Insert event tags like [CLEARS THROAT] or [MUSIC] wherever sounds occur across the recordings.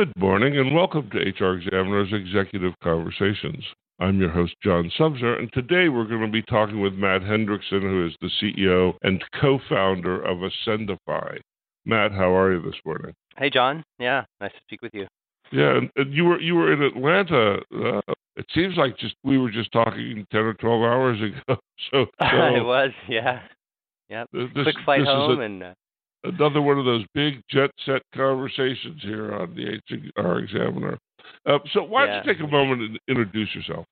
Good morning and welcome to HR Examiner's Executive Conversations. I'm your host, John Sumser, and today we're going to be talking with Matt Hendrickson, who is the CEO and co founder of Ascendify. Matt, how are you this morning? Hey, John. Yeah, nice to speak with you. Yeah, and, and you were you were in Atlanta. Uh, it seems like just we were just talking ten or twelve hours ago. [LAUGHS] So, [LAUGHS] so it was, yeah, yeah. Quick flight home, a, and uh, another one of those big jet set conversations here on the HR Examiner. Uh, so, why don't you take a moment and introduce yourself?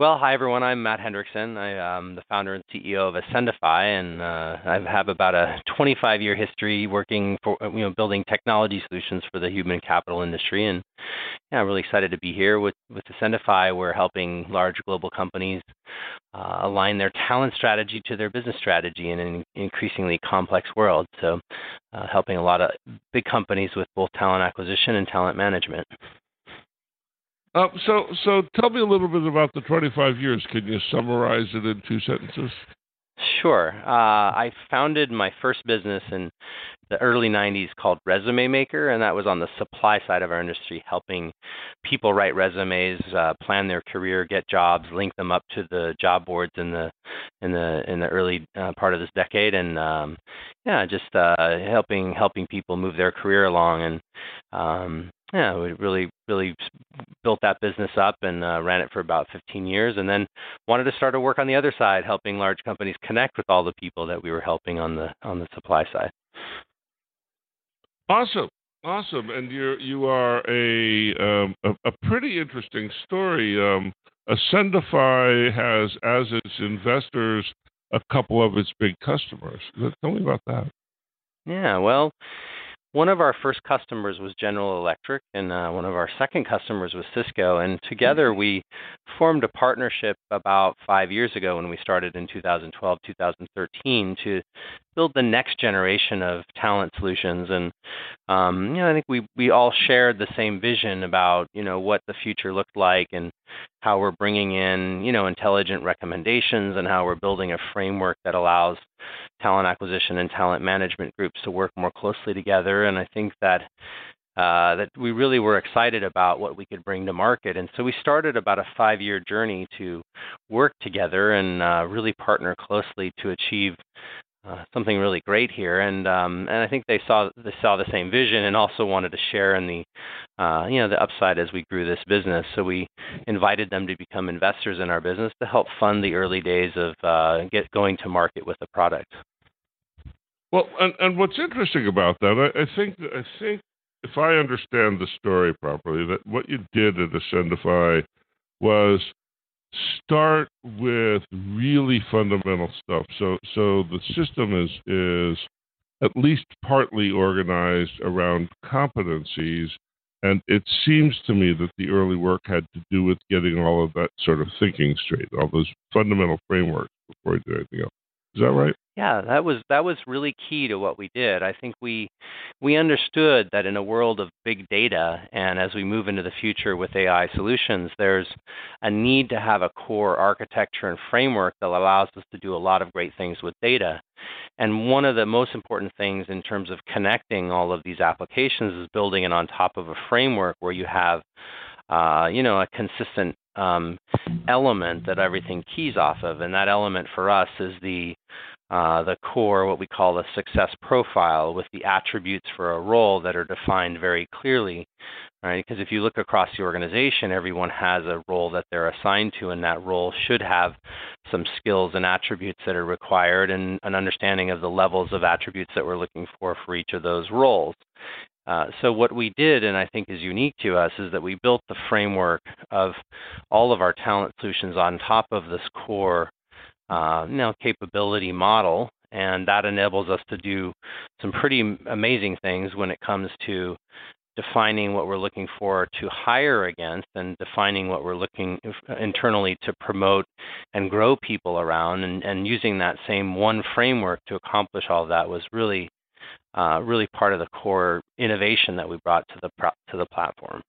Well, hi everyone. I'm Matt Hendrickson. I am the founder and CEO of Ascendify, and uh, I have about a 25-year history working for you know building technology solutions for the human capital industry. And yeah, I'm really excited to be here with with Ascendify. We're helping large global companies uh, align their talent strategy to their business strategy in an increasingly complex world. So, uh, helping a lot of big companies with both talent acquisition and talent management. Uh, so, so tell me a little bit about the 25 years. Can you summarize it in two sentences? Sure. Uh, I founded my first business in the early 90s called Resume Maker, and that was on the supply side of our industry, helping people write resumes, uh, plan their career, get jobs, link them up to the job boards in the in the in the early uh, part of this decade, and um, yeah, just uh, helping helping people move their career along. And um, yeah, we really really built that business up and uh, ran it for about 15 years, and then wanted to start to work on the other side, helping large companies connect with all the people that we were helping on the on the supply side. Awesome, awesome, and you you are a um, a, a, pretty interesting story. Um, Ascendify has as its investors a couple of its big customers. Tell me about that. Yeah, well, one of our first customers was General Electric, and uh, one of our second customers was Cisco. And together mm-hmm. we formed a partnership about five years ago when we started in 2012, 2013 to build the next generation of talent solutions. And um, you know, I think we we all shared the same vision about you know what the future looked like and how we're bringing in you know intelligent recommendations and how we're building a framework that allows talent acquisition and talent management groups to work more closely together. And I think that uh, that we really were excited about what we could bring to market. And so we started about a five-year journey to work together and uh, really partner closely to achieve uh, something really great here, and um, and I think they saw they saw the same vision and also wanted to share in the uh, you know the upside as we grew this business. So we invited them to become investors in our business to help fund the early days of uh, get going to market with the product. Well, and, and what's interesting about that, I, I think I think if I understand the story properly, that what you did at Ascendify was start with really fundamental stuff. So so the system is is at least partly organized around competencies. And it seems to me that the early work had to do with getting all of that sort of thinking straight, all those fundamental frameworks before you do anything else. Is that right? Yeah, that was that was really key to what we did. I think we we understood that in a world of big data and as we move into the future with AI solutions, there's a need to have a core architecture and framework that allows us to do a lot of great things with data. And one of the most important things in terms of connecting all of these applications is building it on top of a framework where you have uh, you know, a consistent um, element that everything keys off of, and that element for us is the uh, the core, what we call the success profile, with the attributes for a role that are defined very clearly. Right? Because if you look across the organization, everyone has a role that they're assigned to, and that role should have some skills and attributes that are required, and an understanding of the levels of attributes that we're looking for for each of those roles. Uh, so what we did, and I think is unique to us, is that we built the framework of all of our talent solutions on top of this core, uh, you know, capability model, and that enables us to do some pretty amazing things when it comes to defining what we're looking for to hire against and defining what we're looking internally to promote and grow people around and, and using that same one framework to accomplish all that was really uh, really part of the core innovation that we brought to the to the platform.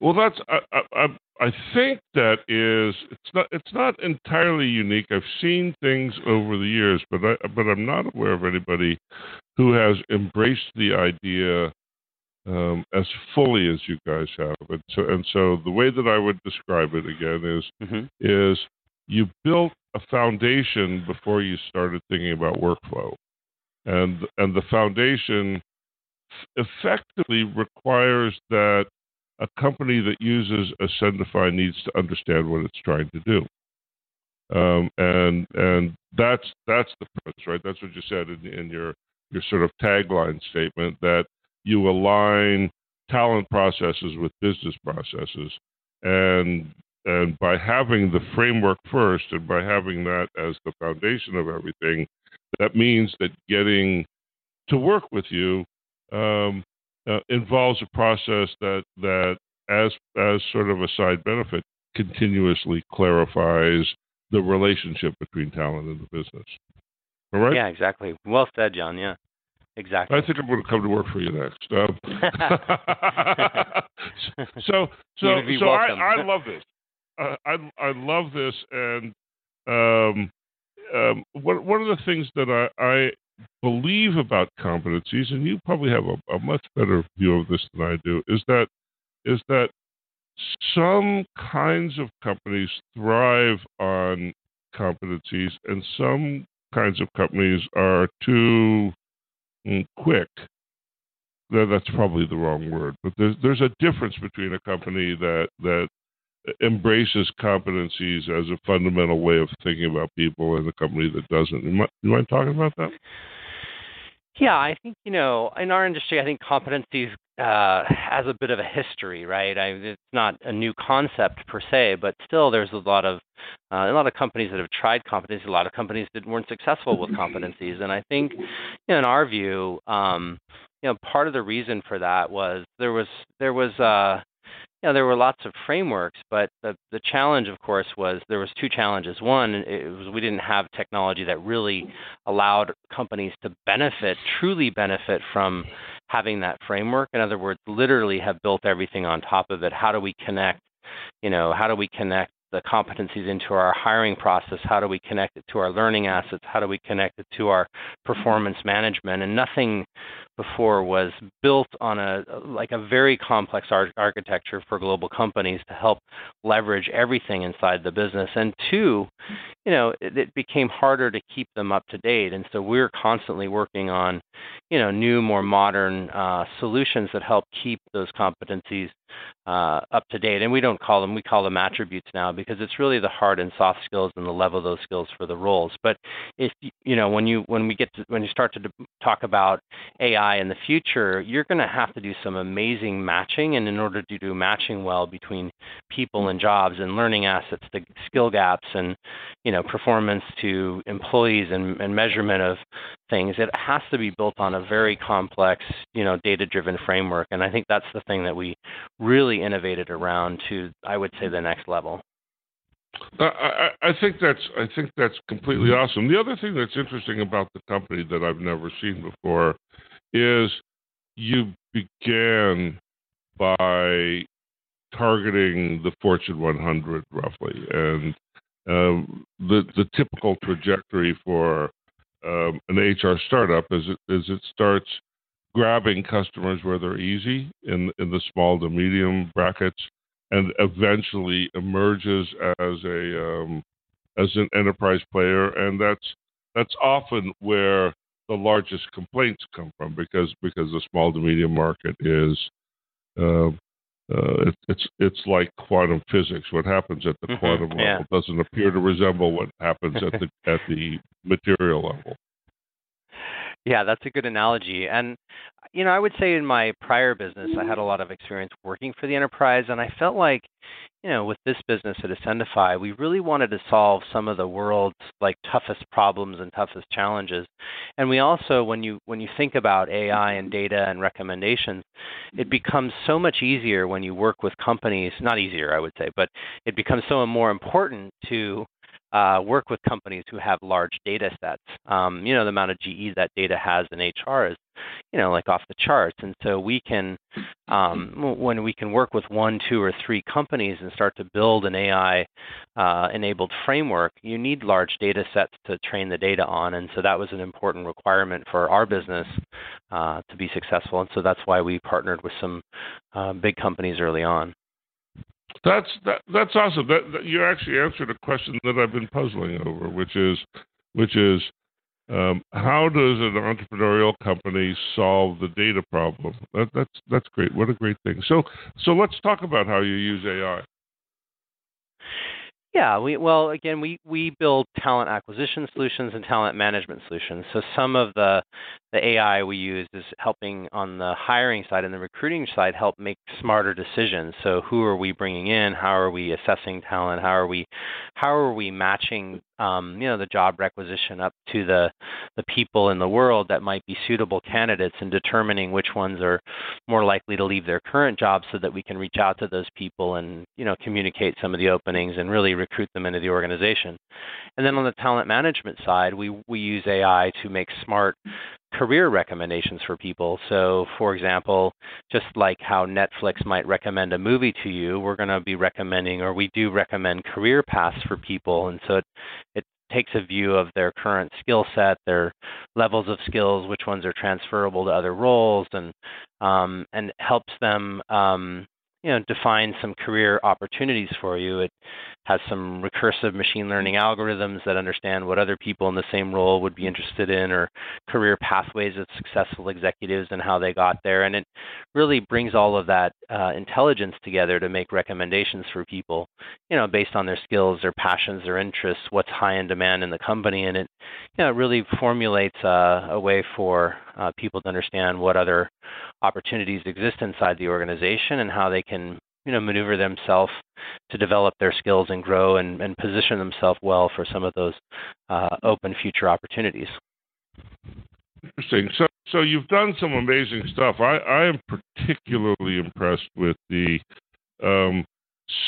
Well, that's I, I, I think that is it's not it's not entirely unique. I've seen things over the years, but I, but I'm not aware of anybody who has embraced the idea um, as fully as you guys have. And so, and so the way that I would describe it again is hmm is you built a foundation before you started thinking about workflow, and and the foundation effectively requires that a company that uses Ascendify needs to understand what it's trying to do. Um, and and that's that's the premise, right? That's what you said in, in your your sort of tagline statement that you align talent processes with business processes, and and by having the framework first, and by having that as the foundation of everything, that means that getting to work with you um, uh, involves a process that that as as sort of a side benefit continuously clarifies the relationship between talent and the business. All right. Yeah, exactly. Well said, John. Yeah, exactly. I think I'm going to come to work for you next. Um, [LAUGHS] [LAUGHS] so, so, You would be so I. I love this. Uh, I, I love this, and um, um, one one of the things that I, I believe about competencies, and you probably have a, a much better view of this than I do, is that is that some kinds of companies thrive on competencies, and some kinds of companies are too mm, quick. That's probably the wrong word, but there's there's a difference between a company that that embraces competencies as a fundamental way of thinking about people and a company that doesn't. You mind, you mind talking about that? Yeah, I think you know in our industry, I think competencies uh, has a bit of a history, right? I, it's not a new concept per se, but still, there's a lot of uh, a lot of companies that have tried competencies. A lot of companies that weren't successful with competencies, and I think, you know, in our view, um, you know, part of the reason for that was there was there was uh, you know, there were lots of frameworks, but the the challenge, of course, was there was two challenges. One, it was we didn't have technology that really allowed companies to benefit, truly benefit from having that framework. In other words, literally have built everything on top of it. How do we connect? You know, how do we connect the competencies into our hiring process? How do we connect it to our learning assets? How do we connect it to our performance management? And nothing before was built on a like a very complex ar- architecture for global companies to help leverage everything inside the business. And two, you know, it, it became harder to keep them up to date. And so we're constantly working on, you know, new, more modern uh, solutions that help keep those competencies uh, up to date. And we don't call them, we call them attributes now because it's really the hard and soft skills and the level of those skills for the roles. But if you know, when you when we get to when you start to talk about AI in the future, you're going to have to do some amazing matching, and in order to do matching well between people and jobs and learning assets to skill gaps and you know performance to employees and, and measurement of things, it has to be built on a very complex you know data driven framework, and I think that's the thing that we really innovated around to I would say the next level. I, I think that's I think that's completely awesome. The other thing that's interesting about the company that I've never seen before is you began by targeting the Fortune 100 roughly, and um, the the typical trajectory for um, an HR startup is it is it starts grabbing customers where they're easy in in the small to medium brackets, and eventually emerges as a um, as an enterprise player, and that's that's often where the largest complaints come from because because the small to medium market is uh, uh, it, it's it's like quantum physics. What happens at the Mhm, quantum yeah. level doesn't appear to resemble what happens at the at the material level. Yeah, that's a good analogy. And you know, I would say in my prior business, I had a lot of experience working for the enterprise, and I felt like, you know, with this business at Ascendify, we really wanted to solve some of the world's like toughest problems and toughest challenges. And we also, when you when you think about AI and data and recommendations, it mm-hmm. becomes so much easier when you work with companies. Not easier, I would say, but it becomes so more important to uh, work with companies who have large data sets. Um, you know, the amount of GE that data has in HR is, you know, like off the charts. And so we can, um, when we can work with one, two, or three companies and start to build an AI uh, enabled framework, you need large data sets to train the data on. And so that was an important requirement for our business uh, to be successful. And so that's why we partnered with some uh, big companies early on. That's that, that's awesome. That, that, you actually answered a question that I've been puzzling over, which is which is um, how does an entrepreneurial company solve the data problem? That, that's that's great. What a great thing. So so let's talk about how you use AI. Yeah, we well again we we build talent acquisition solutions and talent management solutions. So some of the the AI we use is helping on the hiring side and the recruiting side help make smarter decisions. So who are we bringing in? How are we assessing talent? How are we how are we matching um, you know the job requisition up to the the people in the world that might be suitable candidates and determining which ones are more likely to leave their current jobs so that we can reach out to those people and you know communicate some of the openings and really recruit them into the organization. And then on the talent management side, we we use AI to make smart career recommendations for people. So, for example, just like how Netflix might recommend a movie to you, we're going to be recommending, or we do recommend career paths for people. And so it, it takes a view of their current skill set, their levels of skills, which ones are transferable to other roles, and um, and helps them um, you know define some career opportunities for you. It has some recursive machine learning algorithms that understand what other people in the same role would be interested in, or career pathways of successful executives and how they got there. And it really brings all of that uh, intelligence together to make recommendations for people, you know, based on their skills, their passions, their interests, what's high in demand in the company, and it, you know, it really formulates a, a way for uh, people to understand what other opportunities exist inside the organization and how they can you know maneuver themselves to develop their skills and grow and, and position themselves well for some of those uh, open future opportunities. Interesting. So, so you've done some amazing stuff. I, I am particularly impressed with the. Um,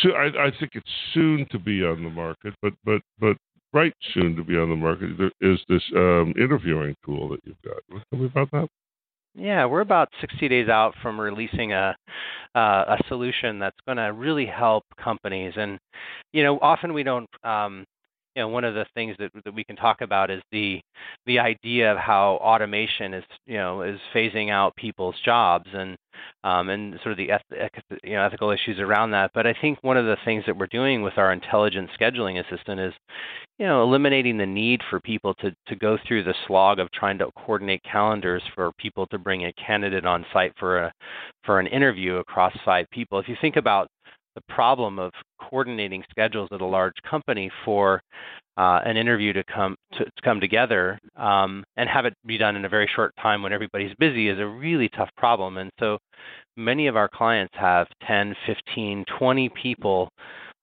so I, I think it's soon to be on the market, but but but right soon to be on the market. Is this um, interviewing tool that you've got. Tell me about that. Yeah, we're about 60 days out from releasing a uh, a solution that's going to really help companies. And you know, often we don't um, you know one of the things that that we can talk about is the the idea of how automation is you know is phasing out people's jobs and um, and sort of the eth- you know ethical issues around that. But I think one of the things that we're doing with our intelligent scheduling assistant is you know eliminating the need for people to to go through the slog of trying to coordinate calendars for people to bring a candidate on site for a for an interview across five people. If you think about the problem of coordinating schedules at a large company for uh, an interview to come to, to come together um, and have it be done in a very short time when everybody's busy is a really tough problem. And so many of our clients have 10, 15, 20 people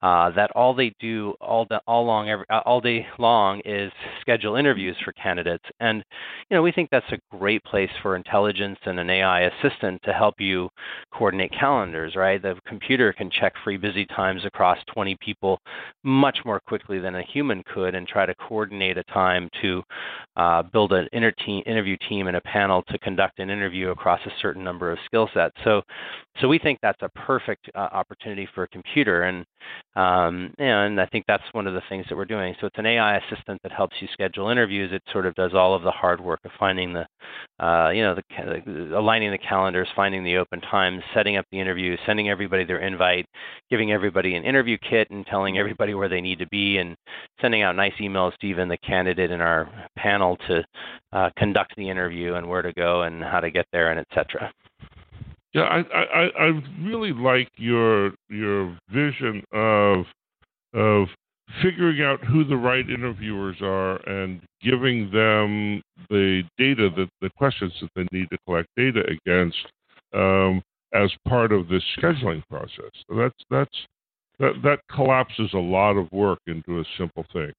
uh, that all they do all the, all long every, uh, all day long is schedule interviews for candidates. And you know we think that's a great place for intelligence and an AI assistant to help you coordinate calendars. Right, the computer can check free busy times across 20 people much more quickly than a human could, and try to coordinate a time to uh, build an interview team and a panel to conduct an interview across a certain number of skill sets. So, so we think that's a perfect uh, opportunity for a computer. And um, and I think that's one of the things that we're doing. So it's an AI assistant that helps you schedule interviews. It sort of does all of the hard work of finding the, uh, you know, the, aligning the calendars, finding the open times, setting up the interview, sending everybody their invite, giving everybody an interview kit, and telling everybody where they need to be, and sending out nice emails to even the candidate in our panel to uh, conduct the interview and where to go and how to get there and etc. Yeah, I, I, I really like your your vision of of figuring out who the right interviewers are and giving them the data that the questions that they need to collect data against um, as part of this scheduling process. So that's that's that that collapses a lot of work into a simple thing.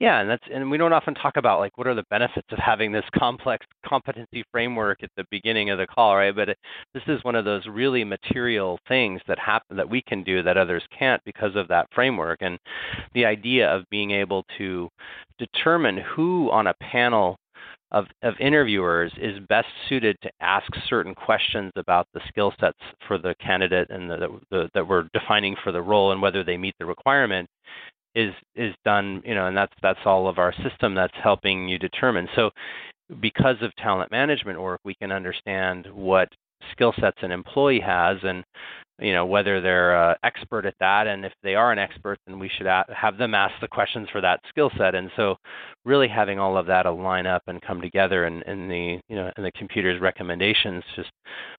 Yeah, and that's and we don't often talk about like what are the benefits of having this complex competency framework at the beginning of the call, right? But it, this is one of those really material things that happen that we can do that others can't because of that framework. And the idea of being able to determine who on a panel of, of interviewers is best suited to ask certain questions about the skill sets for the candidate and the, the, that we're defining for the role and whether they meet the requirement is is done, you know, and that's that's all of our system that's helping you determine. So because of talent management work, we can understand what skill sets an employee has and you know whether they're uh, expert at that and if they are an expert then we should a- have them ask the questions for that skill set. And so really having all of that align up and come together in, in the you know in the computer's recommendations just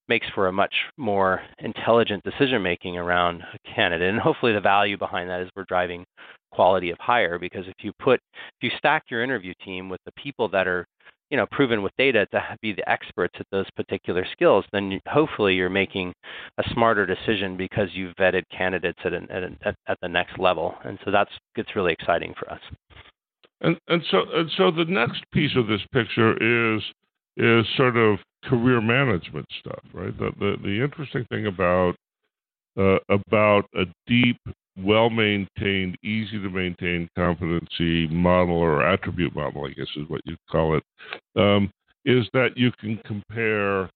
makes for a much more intelligent decision making around a candidate. And hopefully the value behind that is we're driving quality of hire because if you put if you stack your interview team with the people that are you know proven with data to be the experts at those particular skills, then hopefully you're making a smarter decision because you've vetted candidates at, an, at, at the next level, and so that's gets really exciting for us. And and so and so the next piece of this picture is is sort of career management stuff, right? The the, the interesting thing about uh, about a deep well maintained, easy to maintain competency model or attribute model, I guess is what you call it, um, is that you can compare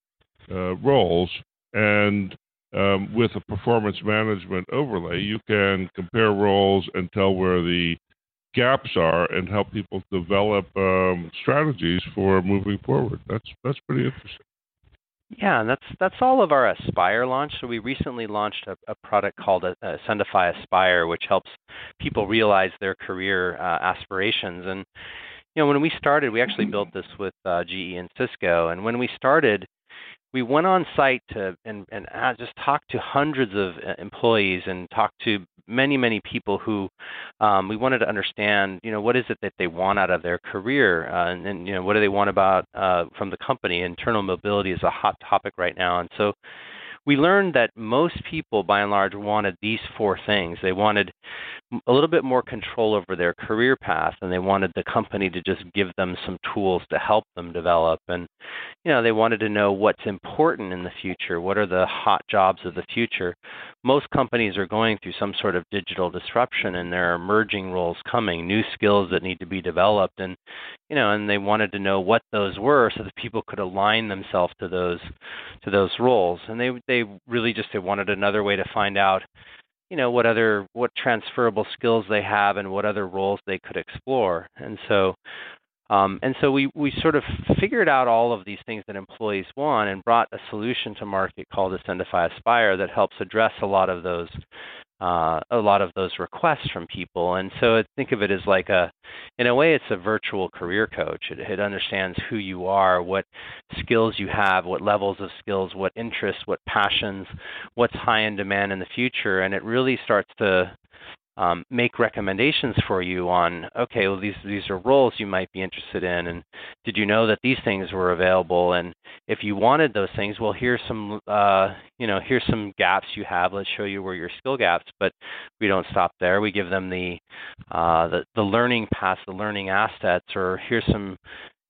uh, roles and um, with a performance management overlay, you can compare roles and tell where the gaps are and help people develop um, strategies for moving forward. That's that's pretty interesting. Yeah, and that's that's all of our Aspire launch. So we recently launched a, a product called uh, Ascendify Aspire, which helps people realize their career uh, aspirations. And you know, when we started, we actually built this with uh, GE and Cisco. And when we started, we went on site to and, and just talked to hundreds of uh, employees and talked to many many people who um, we wanted to understand you know what is it that they want out of their career uh, and, and, you know what do they want about uh, from the company internal mobility is a hot topic right now and so we learned that most people, by and large, wanted these four things. They wanted a little bit more control over their career path, and they wanted the company to just give them some tools to help them develop. And you know, they wanted to know what's important in the future. What are the hot jobs of the future? Most companies are going through some sort of digital disruption, and there are emerging roles coming, new skills that need to be developed, and you know, and they wanted to know what those were so that people could align themselves to those to those roles. And they they really just they wanted another way to find out, you know, what other what transferable skills they have and what other roles they could explore. And so um, and so we, we sort of figured out all of these things that employees want and brought a solution to market called Ascendify Aspire that helps address a lot of those uh, a lot of those requests from people. And so think of it as like a, in a way, it's a virtual career coach. It, it understands who you are, what skills you have, what levels of skills, what interests, what passions, what's high in demand in the future, and it really starts to um, make recommendations for you on okay well these these are roles you might be interested in and did you know that these things were available? And if you wanted those things well here's some uh, you know here's some gaps you have. Let's show you where your skill gaps but we don't stop there. We give them the uh, the, the learning paths the learning assets or here's some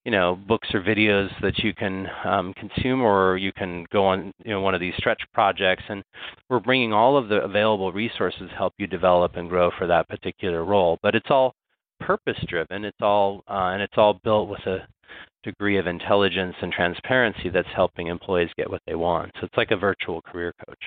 you know books or videos that you can um, consume or you can go on you know one of these stretch projects. And we're bringing all of the available resources to help you develop and grow for that particular role. But it's all purpose driven it's all uh, and it's all built with a degree of intelligence and transparency that's helping employees get what they want. So it's like a virtual career coach.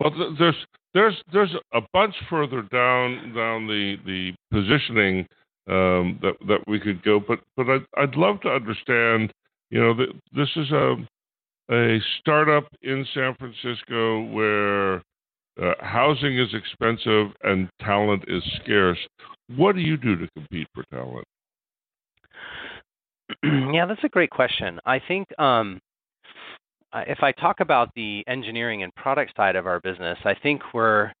Well there's there's there's a bunch further down down the the positioning um, that that we could go. But but I'd, I'd love to understand. You know, this is a a startup in San Francisco where uh, housing is expensive and talent is scarce. What do you do to compete for talent? [CLEARS THROAT] yeah, that's a great question. I think um, if I talk about the engineering and product side of our business, I think we're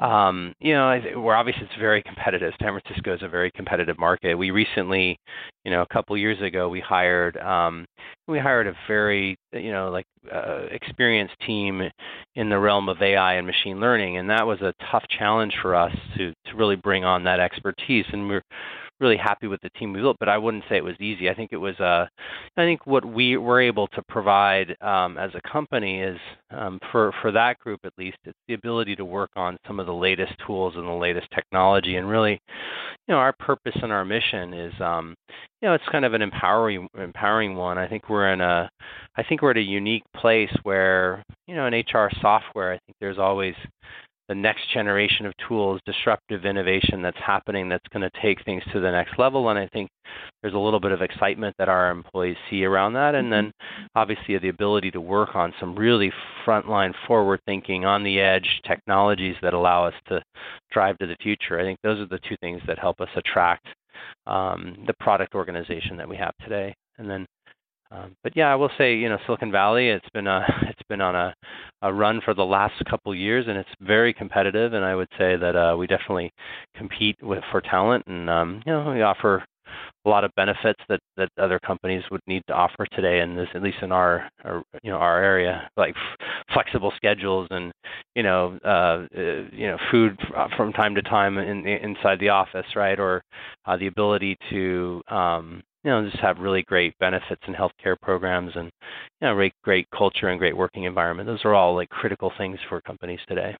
Um, you know, we're obviously it's very competitive. San Francisco is a very competitive market. We recently, you know, a couple years ago, we hired um, we hired a very you know like uh, experienced team in the realm of AI and machine learning, and that was a tough challenge for us to to really bring on that expertise. And we're really happy with the team we built, but I wouldn't say it was easy. I think it was uh, I think what we were able to provide um, as a company is um, for for that group at least, it's the ability to work on some of the latest tools and the latest technology, and really, you know, our purpose and our mission is, um, you know, it's kind of an empowering empowering one. I think we're in a, I think we're at a unique place where, you know, in HR software, I think there's always the next generation of tools, disruptive innovation that's happening that's going to take things to the next level. And I think there's a little bit of excitement that our employees see around that. And then obviously the ability to work on some really frontline, forward thinking, on the edge technologies that allow us to drive to the future. I think those are the two things that help us attract um, the product organization that we have today. And then um, but yeah, I will say, you know, Silicon Valley, it's been a, [LAUGHS] it's been on a, a run for the last couple years, and it's very competitive. And I would say that uh, we definitely compete with for talent, and um, you know, we offer a lot of benefits that that other companies would need to offer today, and this at least in our, our you know our area, like f- flexible schedules and you know uh, uh, you know food from time to time in, inside the office, right, or uh, the ability to um, you know, just have really great benefits and healthcare programs and, you know, great, great culture and great working environment. Those are all like critical things for companies today.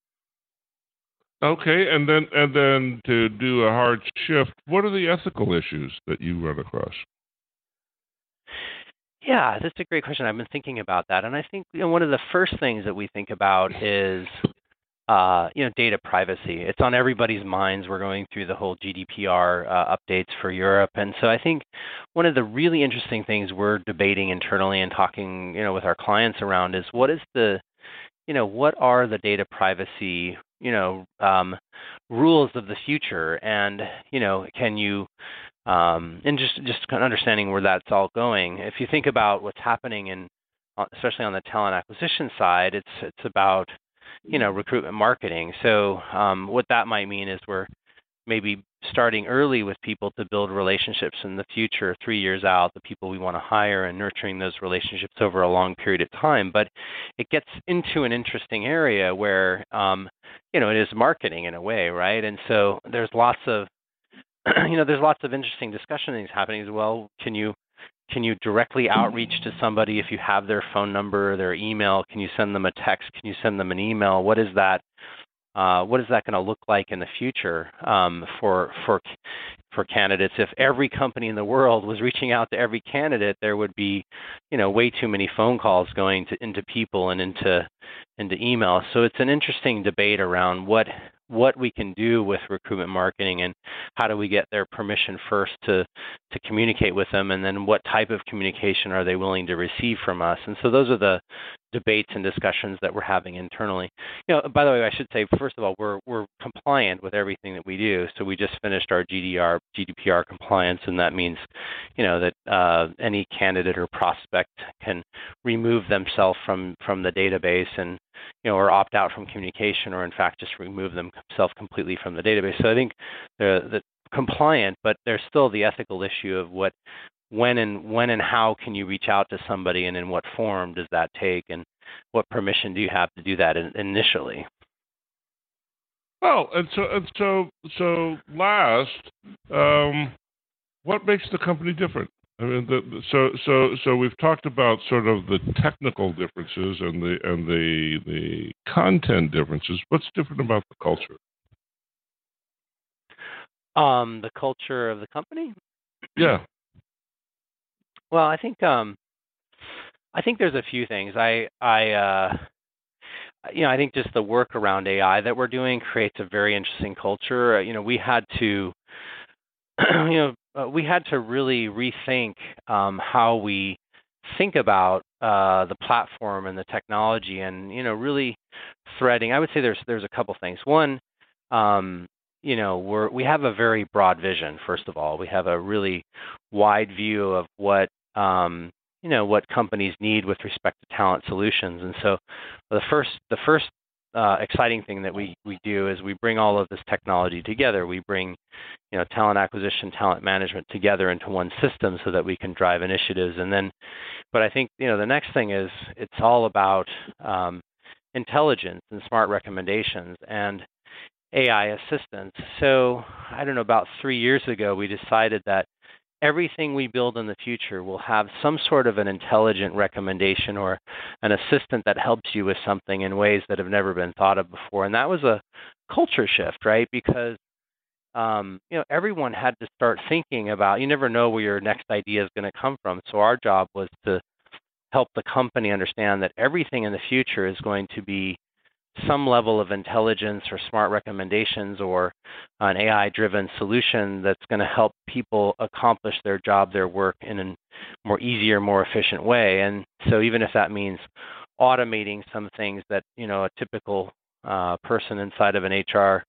Okay, and then and then to do a hard shift, what are the ethical issues that you run across? Yeah, that's a great question. I've been thinking about that, and I think you know, one of the first things that we think about is uh, you know, data privacy. It's on everybody's minds. We're going through the whole GDPR uh, updates for Europe, and so I think one of the really interesting things we're debating internally and talking, you know, with our clients around is what is the, you know, what are the data privacy, you know, um, rules of the future, and you know, can you um, and just just kind of understanding where that's all going. If you think about what's happening in, uh, especially on the talent acquisition side, it's it's about you know, recruitment marketing. So um, what that might mean is we're maybe starting early with people to build relationships in the future, three years out, the people we want to hire and nurturing those relationships over a long period of time. But it gets into an interesting area where, um, you know, it is marketing in a way, right? And so there's lots of, [CLEARS THROAT] you know, there's lots of interesting discussion things happening as well. Can you can you directly outreach to somebody if you have their phone number, their email? Can you send them a text? Can you send them an email? What is that? Uh, what is that going to look like in the future um, for for for candidates? If every company in the world was reaching out to every candidate, there would be, you know, way too many phone calls going to, into people and into into email. So it's an interesting debate around what what we can do with recruitment marketing and how do we get their permission first to to communicate with them and then what type of communication are they willing to receive from us. And so those are the debates and discussions that we're having internally. You know by the way i should say first of all we're we're compliant with everything that we do. So we just finished our gdr gdpr compliance and that means you know that uh, any candidate or prospect can remove themselves from from the database and you know, or opt out from communication, or in fact just remove themselves completely from the database. So I think they're compliant, but there's still the ethical issue of what, when and when and how can you reach out to somebody, and in what form does that take, and what permission do you have to do that in, initially? Well, and so and so so last, um, what makes the company different? I mean, the, so so so we've talked about sort of the technical differences and the and the the content differences. What's different about the culture? Um, the culture of the company. Yeah. Well, I think um, I think there's a few things. I I uh, you know I think just the work around AI that we're doing creates a very interesting culture. You know, we had to [CLEARS THROAT] you know uh, we had to really rethink um, how we think about uh, the platform and the technology, and you know, really threading. I would say there's there's a couple things. One, um, you know, we're we have a very broad vision. First of all, we have a really wide view of what um, you know what companies need with respect to talent solutions, and so the first the first uh, exciting thing that we we do is we bring all of this technology together. We bring you know talent acquisition, talent management together into one system so that we can drive initiatives. And then, but I think you know the next thing is it's all about um, intelligence and smart recommendations and AI assistance. So I don't know about three years ago we decided that everything we build in the future will have some sort of an intelligent recommendation or an assistant that helps you with something in ways that have never been thought of before. And that was a culture shift, right? Because um, you know everyone had to start thinking about. You never know where your next idea is going to come from. So our job was to help the company understand that everything in the future is going to be some level of intelligence or smart recommendations or an AI driven solution that's going to help people accomplish their job, their work in a more easier, more efficient way. And so even if that means automating some things that, you know, a typical uh, person inside of an HR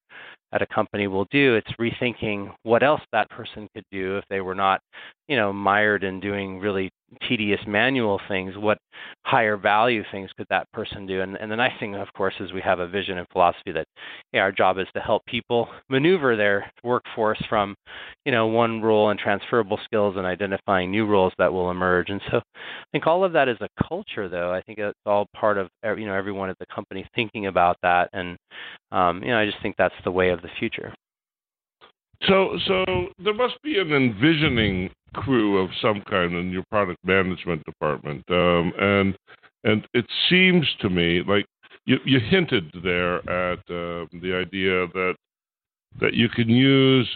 at a company will do. It's rethinking what else that person could do if they were not, you know, mired in doing really tedious manual things. What higher value things could that person do? And, and the nice thing, of course, is we have a vision and philosophy that yeah, our job is to help people maneuver their workforce from, you know, one role and transferable skills and identifying new roles that will emerge. And so I think all of that is a culture, though. I think it's all part of, you know, everyone at the company thinking about that. And, um, you know, I just think that's the way of the future. So, so there must be an envisioning crew of some kind in your product management department, um, and and it seems to me like you, you hinted there at uh, the idea that that you can use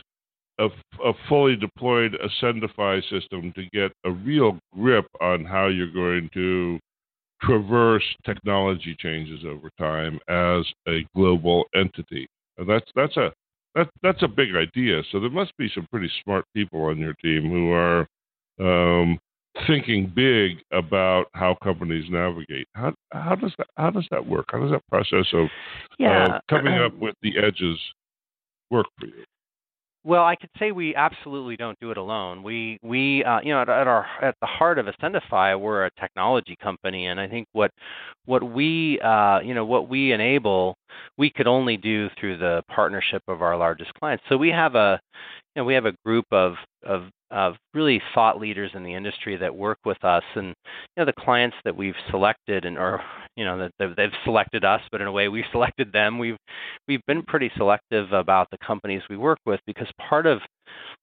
a, a fully deployed Ascendify system to get a real grip on how you're going to traverse technology changes over time as a global entity. And that's that's a that that's a big idea. So there must be some pretty smart people on your team who are um, thinking big about how companies navigate. How how does that how does that work? How does that process of yeah. uh, coming up with the edges work for you? Well, I could say we absolutely don't do it alone. We we uh, you know at, at, our at the heart of Ascendify, we're a technology company, and I think what what we uh, you know what we enable, we could only do through the partnership of our largest clients. So we have a you know we have a group of of of really thought leaders in the industry that work with us, and you know the clients that we've selected and or you know that they've selected us, but in a way we've [LAUGHS] selected them. We've we've been pretty selective about the companies we work with because part of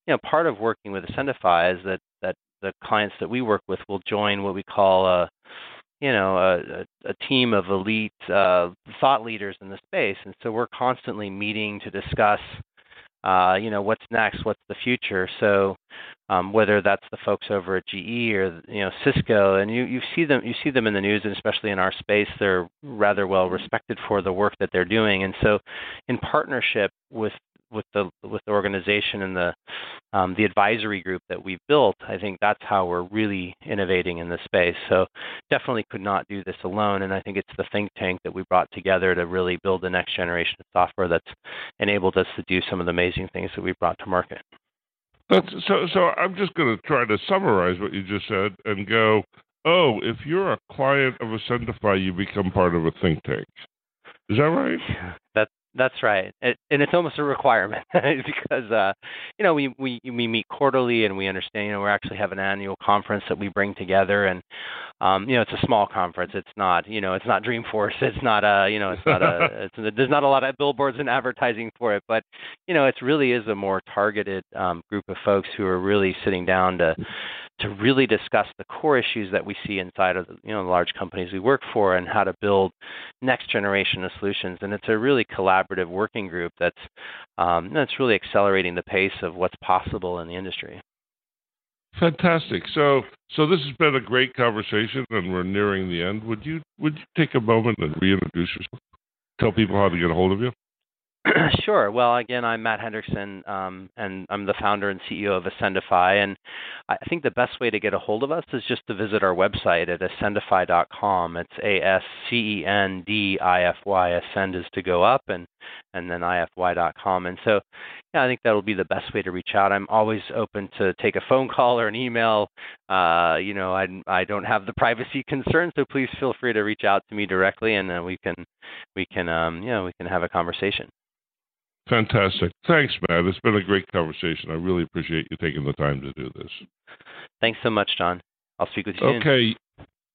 you know part of working with Ascendify is that that the clients that we work with will join what we call a you know a, a team of elite uh, thought leaders in the space, and so we're constantly meeting to discuss uh, you know, what's next, what's the future. So um, whether that's the folks over at GE or you know Cisco, and you, you see them you see them in the news, and especially in our space, they're rather well respected for the work that they're doing. And so, in partnership with with the with the organization and the um, the advisory group that we've built, I think that's how we're really innovating in this space. So definitely could not do this alone, and I think it's the think tank that we brought together to really build the next generation of software that's enabled us to do some of the amazing things that we brought to market. That's, so, so I'm just going to try to summarize what you just said and go. Oh, if you're a client of Ascendify, you become part of a think tank. Is that right? That's right, it, and it's almost a requirement [LAUGHS] because uh, you know we, we we meet quarterly and we understand. You know, we actually have an annual conference that we bring together, and um, you know it's a small conference. It's not you know it's not Dreamforce. It's not a you know it's not a [LAUGHS] it's, there's not a lot of billboards and advertising for it, but you know it really is a more targeted um, group of folks who are really sitting down to to really discuss the core issues that we see inside of the, you know the large companies we work for and how to build next generation of solutions. And it's a really collaborative working group that's um, that's really accelerating the pace of what's possible in the industry. Fantastic. So so this has been a great conversation, and we're nearing the end. Would you would you take a moment and reintroduce yourself? Tell people how to get a hold of you. [CLEARS THROAT] sure. Well, again, I'm Matt Hendrickson, um, and I'm the founder and CEO of Ascendify. And I think the best way to get a hold of us is just to visit our website at ascendify.com. It's A S C E N D I F Y. Ascend is to go up, and and then ify.com. And so, yeah, I think that'll be the best way to reach out. I'm always open to take a phone call or an email. Uh, you know, I I don't have the privacy [LAUGHS] concerns, so please feel free to reach out to me directly, and uh, we can we can um, you know we can have a conversation. Fantastic. Thanks, Matt. It's been a great conversation. I really appreciate you taking the time to do this. Thanks so much, John. I'll speak with you okay. soon. Okay.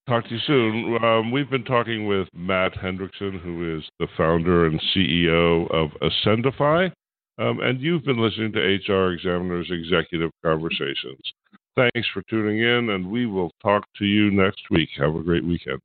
Talk to you soon. Um, we've been talking with Matt Hendrickson, who is the founder and CEO of Ascendify. Um, and you've been listening to HR Examiner's Executive Conversations. Thanks for tuning in, and we will talk to you next week. Have a great weekend.